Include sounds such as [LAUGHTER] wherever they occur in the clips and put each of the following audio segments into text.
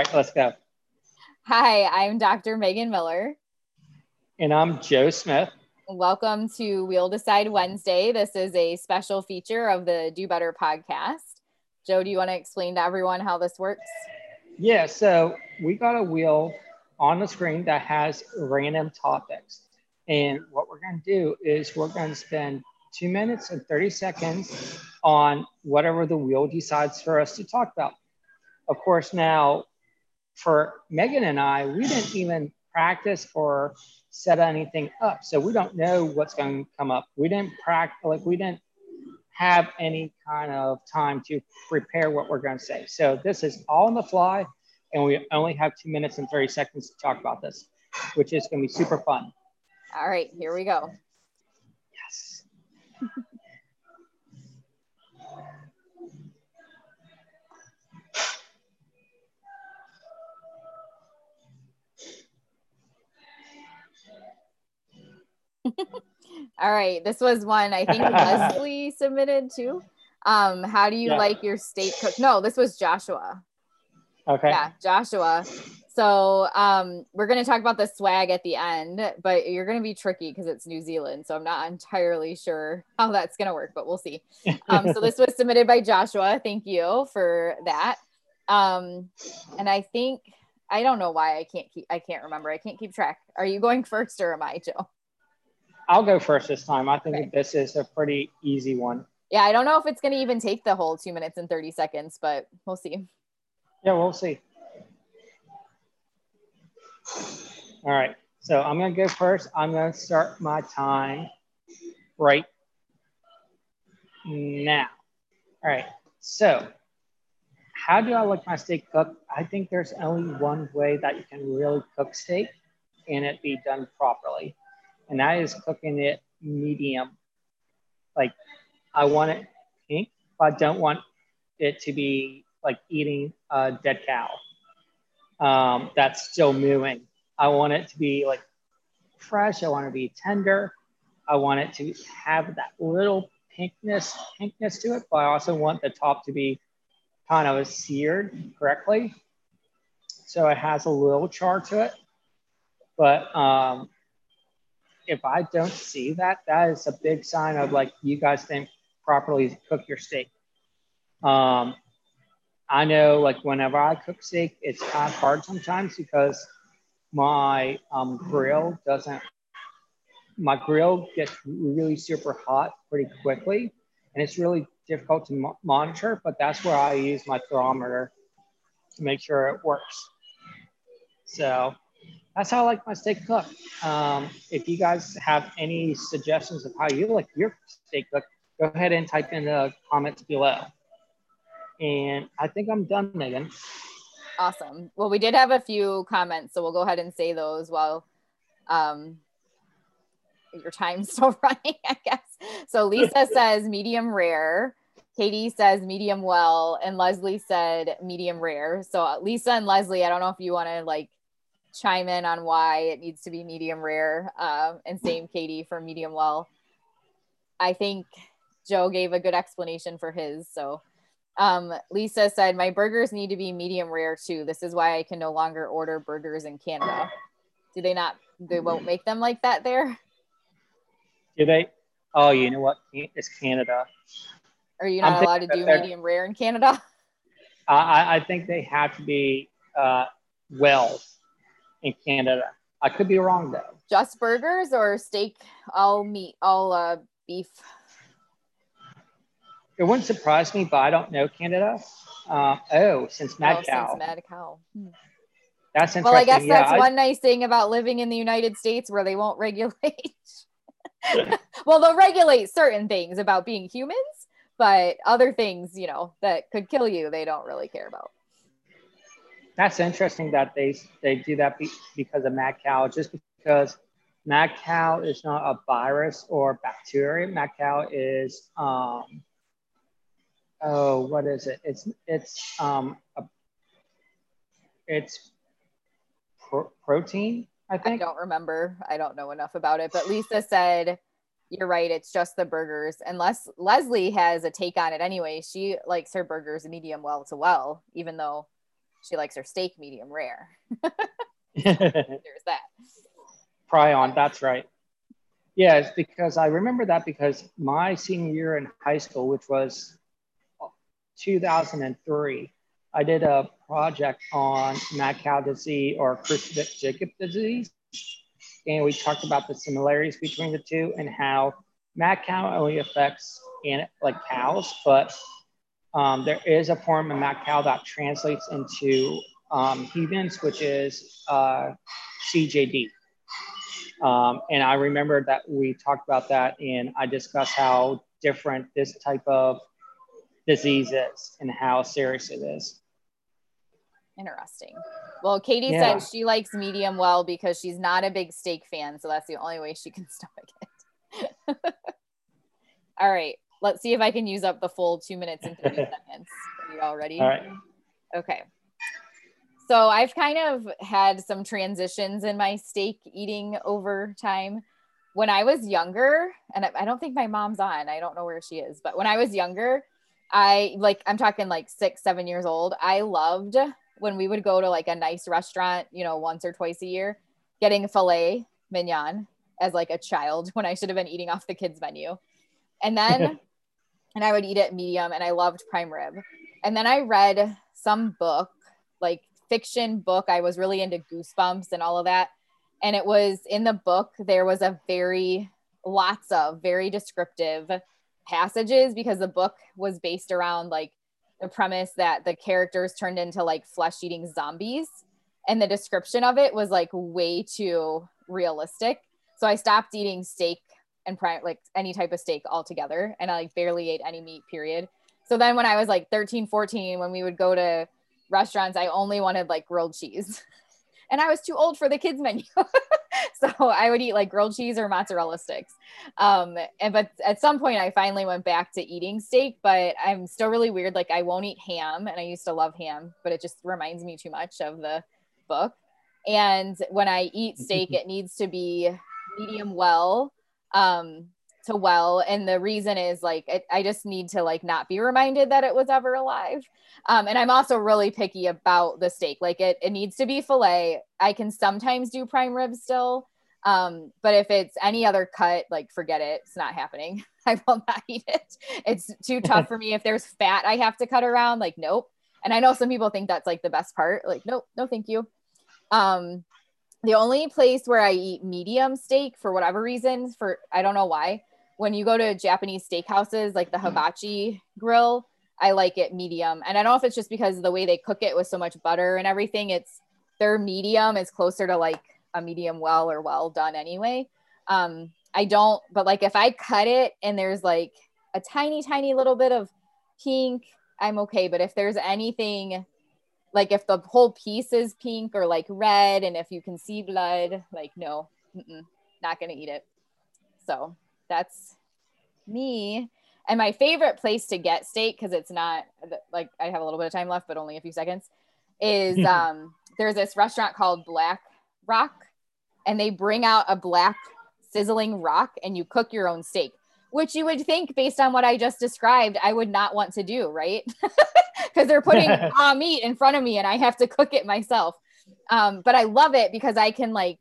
All right, let's go. Hi, I'm Dr. Megan Miller. And I'm Joe Smith. Welcome to We'll Decide Wednesday. This is a special feature of the Do Better podcast. Joe, do you want to explain to everyone how this works? Yeah, so we got a wheel on the screen that has random topics. And what we're going to do is we're going to spend two minutes and 30 seconds on whatever the wheel decides for us to talk about. Of course, now for Megan and I, we didn't even practice or set anything up. So we don't know what's going to come up. We didn't practice, like we didn't have any kind of time to prepare what we're going to say. So this is all on the fly, and we only have two minutes and 30 seconds to talk about this, which is going to be super fun. All right, here we go. Yes. [LAUGHS] [LAUGHS] All right, this was one I think [LAUGHS] Leslie submitted too. Um, how do you Yeah. like your steak cooked? No, this was Joshua. Okay. Yeah, Joshua. So um, we're going to talk about the swag at the end, but you're going to be tricky because it's New Zealand. So I'm not entirely sure how that's going to work, but we'll see. Um, so this [LAUGHS] was submitted by Joshua. Thank you for that. Um, and I think I don't know why I can't keep I can't remember. I can't keep track. Are you going first or am I, Joe? I'll go first this time. I think Okay. this is a pretty easy one. Yeah, I don't know if it's going to even take the whole two minutes and 30 seconds, but we'll see. Yeah, we'll see. All right. So I'm going to go first. I'm going to start my time right now. All right. So, how do I like my steak cooked? I think there's only one way that you can really cook steak and it be done properly, and that is cooking it medium. Like, I want it pink, but I don't want it to be like eating a dead cow um, that's still moving. I want it to be like fresh. I want it to be tender. I want it to have that little pinkness, pinkness to it, but I also want the top to be kind of seared correctly. So it has a little char to it. But um, if I don't see that, that is a big sign of like you guys didn't properly cook your steak. Um, I know like whenever I cook steak, it's kind of hard sometimes because my um, grill doesn't, my grill gets really super hot pretty quickly and it's really difficult to mo- monitor, but that's where I use my thermometer to make sure it works. So that's how I like my steak cooked. Um, if you guys have any suggestions of how you like your steak cooked, go ahead and type in the comments below. And I think I'm done, Megan. Awesome. Well, we did have a few comments, so we'll go ahead and say those while um, your time's [LAUGHS] still running, I guess. So Lisa [LAUGHS] says medium rare. Katie says medium well, and Leslie said medium rare. So uh, Lisa and Leslie, I don't know if you want to like chime in on why it needs to be medium rare, um, and same Katie for medium well. I think Joe gave a good explanation for his. So um, Lisa said, My burgers need to be medium rare too. This is why I can no longer order burgers in Canada. Do they not, they won't make them like that there? Do they? Oh, you know what? It's Canada. Are you I'm not allowed to do medium rare in Canada? I, I- I think they have to be uh, well in Canada. I could be wrong though. Just burgers or steak, all meat, all uh, beef? It wouldn't surprise me, but I don't know Canada. Uh, oh, since Mad oh, Cow. since Mad Cow. Hmm. That's interesting. Well, I guess Yeah, that's I- one nice thing about living in the United States where they won't [LAUGHS] regulate. [LAUGHS] well, they'll regulate certain things about being humans, but other things, you know, that could kill you, they don't really care about. That's interesting that they they do that be, because of mad cow. Just because mad cow is not a virus or bacteria. Mad cow is um, oh, what is it? It's it's um, a, it's pro- protein. I think I don't remember. I don't know enough about it. But Lisa said, "You're right. It's just the burgers." Unless Leslie has a take on it anyway. She likes her burgers medium well to well, even though she likes her steak medium rare. [LAUGHS] [LAUGHS] There's that. Prion, that's right. Yeah, because I remember that because my senior year in high school, which was 2003, I did a project on mad cow disease or Creutzfeldt-Jakob disease, and we talked about the similarities between the two and how mad cow only affects and like cows, but um, there is a form in mad cow that translates into um, which is uh, CJD. Um, and I remember that we talked about that and I discussed how different this type of disease is and how serious it is. Interesting. Well, Katie yeah. said she likes medium well because she's not a big steak fan. So that's the only way she can [LAUGHS] stomach it. [LAUGHS] All right. Let's see if I can use up the full two minutes and 30 [LAUGHS] seconds. Are you all ready? All right. Okay. So I've kind of had some transitions in my steak eating over time. When I was younger, and I don't think my mom's on, I don't know where she is, but when I was younger, I like, I'm talking like six, seven years old. I loved when we would go to like a nice restaurant, you know, once or twice a year, getting filet mignon as like a child [LAUGHS] when I should have been eating off the kids' menu. And then, [LAUGHS] and I would eat it medium and I loved prime rib. And then I read some book, like fiction book. I was really into Goosebumps and all of that. And it was in the book, there was a very, lots of very descriptive passages because the book was based around like the premise that the characters turned into like flesh eating zombies. And the description of it was like way too realistic. So I stopped eating steak and prime, like any type of steak altogether. And I like barely ate any meat, period. So then when I was like 13, 14, when we would go to restaurants, I only wanted like grilled cheese. [LAUGHS] and I was too old for the kids menu. [LAUGHS] so I would eat like grilled cheese or mozzarella sticks. Um, and but at some point I finally went back to eating steak, but I'm still really weird. Like I won't eat ham, and I used to love ham, but it just reminds me too much of the book. And when I eat steak, [LAUGHS] it needs to be medium well. Um, to well and the reason is like it, i just need to like not be reminded that it was ever alive. Um, and i'm also really picky about the steak. Like it, it needs to be filet. I can sometimes do prime rib still um, but if it's any other cut like forget it. It's not happening. [LAUGHS] I will not eat it. It's too [LAUGHS] tough for me. If there's fat i have to cut around like nope. And i know some people think that's like the best part. Like nope no thank you. Um the only place where I eat medium steak for whatever reason, for I don't know why, when you go to Japanese steakhouses, like the mm. hibachi grill, I like it medium. And I don't know if it's just because the way they cook it with so much butter and everything, it's their medium is closer to like a medium well or well done anyway. Um, I don't, but like if I cut it and there's like a tiny, tiny little bit of pink, I'm okay. But if there's anything like if the whole piece is pink or like red and if you can see blood, like no, not gonna eat it. So that's me. And my favorite place to get steak, because it's not like I have a little bit of time left, but only a few seconds, is [LAUGHS] um, there's this restaurant called Black Rock, and they bring out a black sizzling rock and you cook your own steak, which you would think, based on what I just described, I would not want to do, right? [LAUGHS] [LAUGHS] Because they're putting [LAUGHS] raw meat in front of me and I have to cook it myself. Um, but I love it because I can like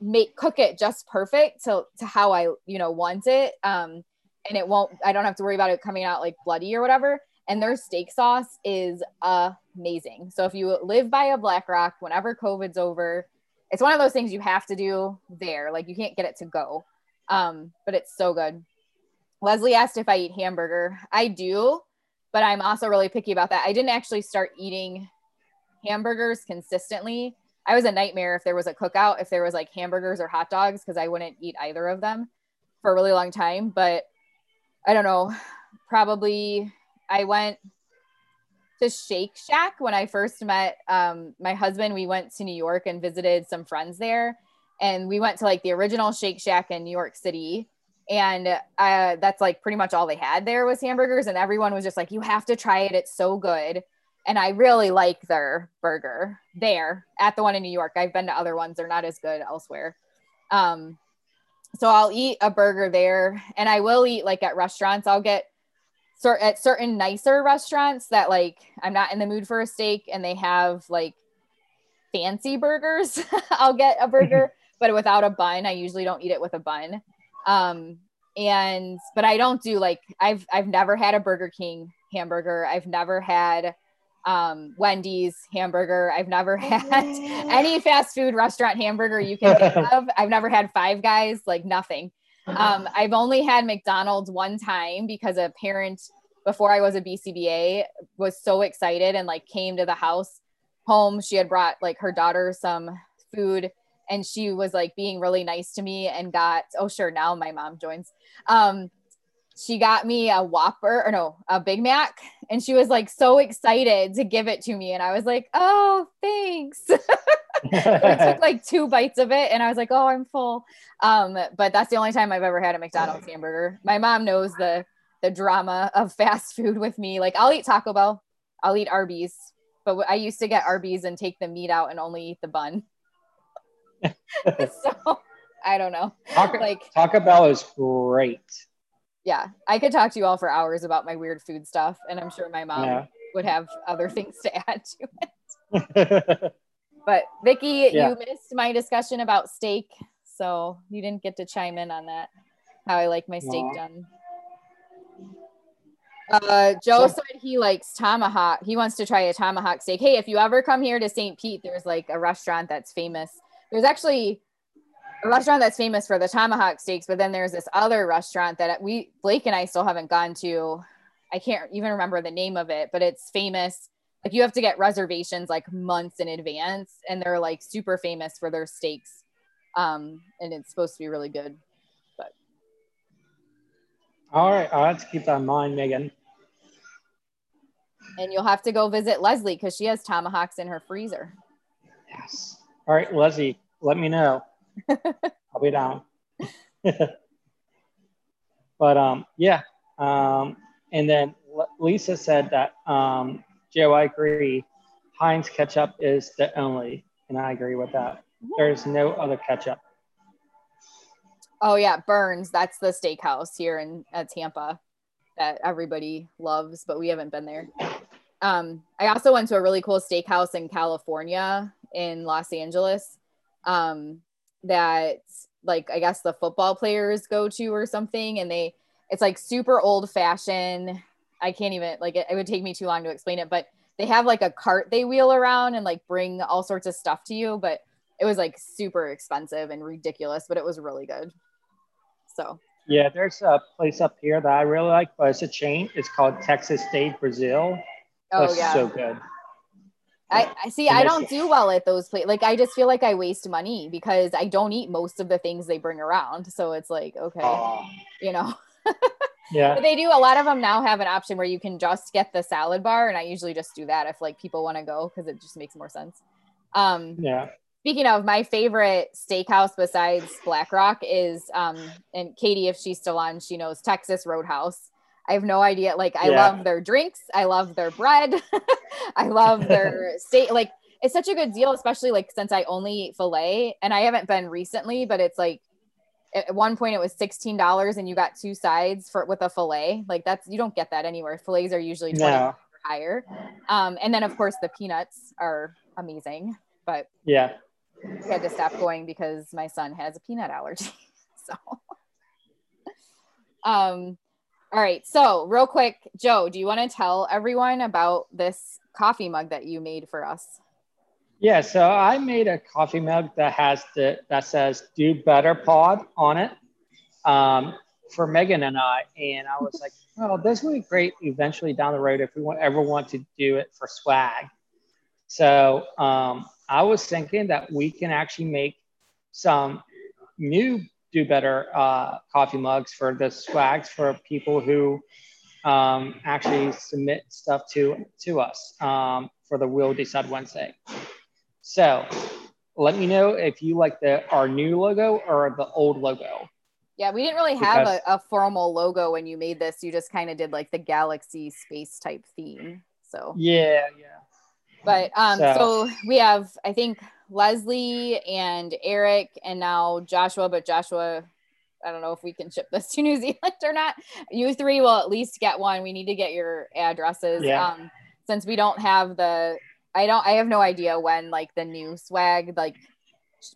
make cook it just perfect to to how I you know want it. Um, and it won't. I don't have to worry about it coming out like bloody or whatever. And their steak sauce is amazing. So if you live by a Black Rock, whenever COVID's over, it's one of those things you have to do there. Like you can't get it to go. Um, but it's so good. Leslie asked if I eat hamburger. I do, but I'm also really picky about that. I didn't actually start eating hamburgers consistently I was a nightmare if there was a cookout, if there was like hamburgers or hot dogs, because I wouldn't eat either of them for a really long time. But I don't know, probably I went to Shake Shack when I first met um, my husband. We went to New York and visited some friends there. And we went to like the original Shake Shack in New York City. And uh, that's like pretty much all they had there was hamburgers. And everyone was just like, you have to try it. It's so good and I really like their burger there at the one in New York. I've been to other ones; they're not as good elsewhere. Um, so I'll eat a burger there, and I will eat like at restaurants. I'll get sort at certain nicer restaurants that like I'm not in the mood for a steak and they have like fancy burgers, [LAUGHS] I'll get a burger, [LAUGHS] but without a bun. I usually don't eat it with a bun. Um, and but I don't do like I've I've never had a Burger King hamburger. I've never had um, Wendy's hamburger. I've never had any fast food restaurant hamburger you can think of. [LAUGHS] I've never had Five Guys, like nothing. Um, I've only had McDonald's one time because a parent before I was a BCBA was so excited and like came to the house home. She had brought like her daughter some food and she was like being really nice to me and got oh sure now my mom joins. Um she got me a whopper or no a big mac and she was like so excited to give it to me and i was like oh thanks. [LAUGHS] I took [LAUGHS] like two bites of it and i was like oh i'm full. Um but that's the only time i've ever had a mcdonald's hamburger. My mom knows the the drama of fast food with me. Like i'll eat taco bell. I'll eat arby's. But i used to get arby's and take the meat out and only eat the bun [LAUGHS] so I don't know. Taco, like Taco Bell is great. Yeah, I could talk to you all for hours about my weird food stuff, and I'm sure my mom yeah. would have other things to [LAUGHS] add to it. [LAUGHS] but Vicky, yeah. you missed my discussion about steak, so you didn't get to chime in on that. How I like my steak Aww. done. Uh, Joe said he likes tomahawk. He wants to try a tomahawk steak. Hey, if you ever come here to St. Pete, there's like a restaurant that's famous there's actually a restaurant that's famous for the tomahawk steaks, but then there's this other restaurant that we Blake and I still haven't gone to. I can't even remember the name of it, but it's famous. Like you have to get reservations like months in advance, and they're like super famous for their steaks. Um, and it's supposed to be really good. But all right, I'll have to keep that in mind, Megan. And you'll have to go visit Leslie because she has tomahawks in her freezer. Yes. All right, Leslie, let me know. [LAUGHS] I'll be down. [LAUGHS] but um, yeah. Um, and then Lisa said that um, Joe, I agree. Heinz ketchup is the only, and I agree with that. There's no other ketchup. Oh yeah, Bern's. That's the steakhouse here in at Tampa that everybody loves, but we haven't been there. Um, I also went to a really cool steakhouse in California in Los Angeles um, that like I guess the football players go to or something, and they it's like super old fashioned. I can't even like it, it would take me too long to explain it, but they have like a cart they wheel around and like bring all sorts of stuff to you, but it was like super expensive and ridiculous, but it was really good. So yeah, there's a place up here that I really like, but it's a chain. It's called Texas de Brazil. Oh That's yeah, so good. I, I see. I don't do well at those places. Like I just feel like I waste money because I don't eat most of the things they bring around. So it's like okay, oh. you know. [LAUGHS] yeah. But they do. A lot of them now have an option where you can just get the salad bar, and I usually just do that if like people want to go because it just makes more sense. Um, yeah. Speaking of my favorite steakhouse besides Black Rock is um, and Katie, if she's still on, she knows Texas Roadhouse. I have no idea. Like, I yeah. love their drinks. I love their bread. [LAUGHS] I love their [LAUGHS] steak. Like, it's such a good deal, especially like since I only eat filet and I haven't been recently, but it's like at one point it was $16 and you got two sides for with a filet. Like that's you don't get that anywhere. Fillets are usually 20 no. higher. Um, and then of course the peanuts are amazing, but yeah, we had to stop going because my son has a peanut allergy. [LAUGHS] so um all right. So, real quick, Joe, do you want to tell everyone about this coffee mug that you made for us? Yeah. So, I made a coffee mug that has the that says "Do Better Pod" on it um, for Megan and I, and I was like, "Well, this would be great eventually down the road if we want, ever want to do it for swag." So, um, I was thinking that we can actually make some new do better uh, coffee mugs for the swags for people who um, actually submit stuff to to us um, for the Will Decide Wednesday. So let me know if you like the our new logo or the old logo. Yeah, we didn't really have a, a, formal logo when you made this. You just kind of did like the galaxy space type theme. So yeah, yeah. But um, so, so we have I think Leslie and Eric and now Joshua, but Joshua I don't know if we can ship this to New [LAUGHS] Zealand or not. You three will at least get one. We need to get your addresses. Yeah. Um, since we don't have the, I don't, I have no idea when like the new swag, like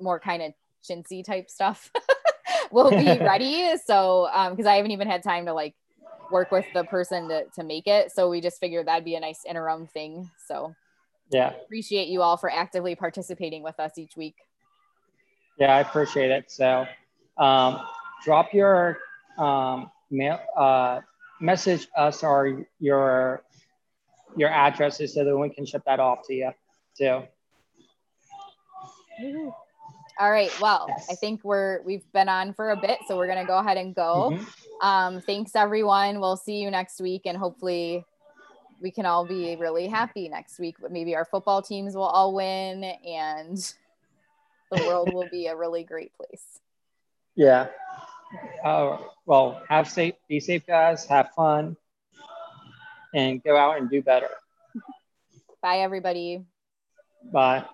more kind of chintzy type stuff [LAUGHS] will be [LAUGHS] ready. So, um, cause I haven't even had time to like work with the person to, to make it. So we just figured that'd be a nice interim thing. So Yeah. appreciate you all for actively participating with us each week. Yeah, I appreciate it. So um, drop your um, mail, uh, message us or your your addresses so that we can ship that off to you too. All right. Well, Yes. I think we're we've been on for a bit, so we're gonna go ahead and go. Mhm. Um, thanks everyone. We'll see you next week, and hopefully we can all be really happy next week. But maybe our football teams will all win, and the world will be a really great place. Yeah. Uh, well, have safe, be safe, guys. Have fun, and go out and do better. Bye, everybody. Bye.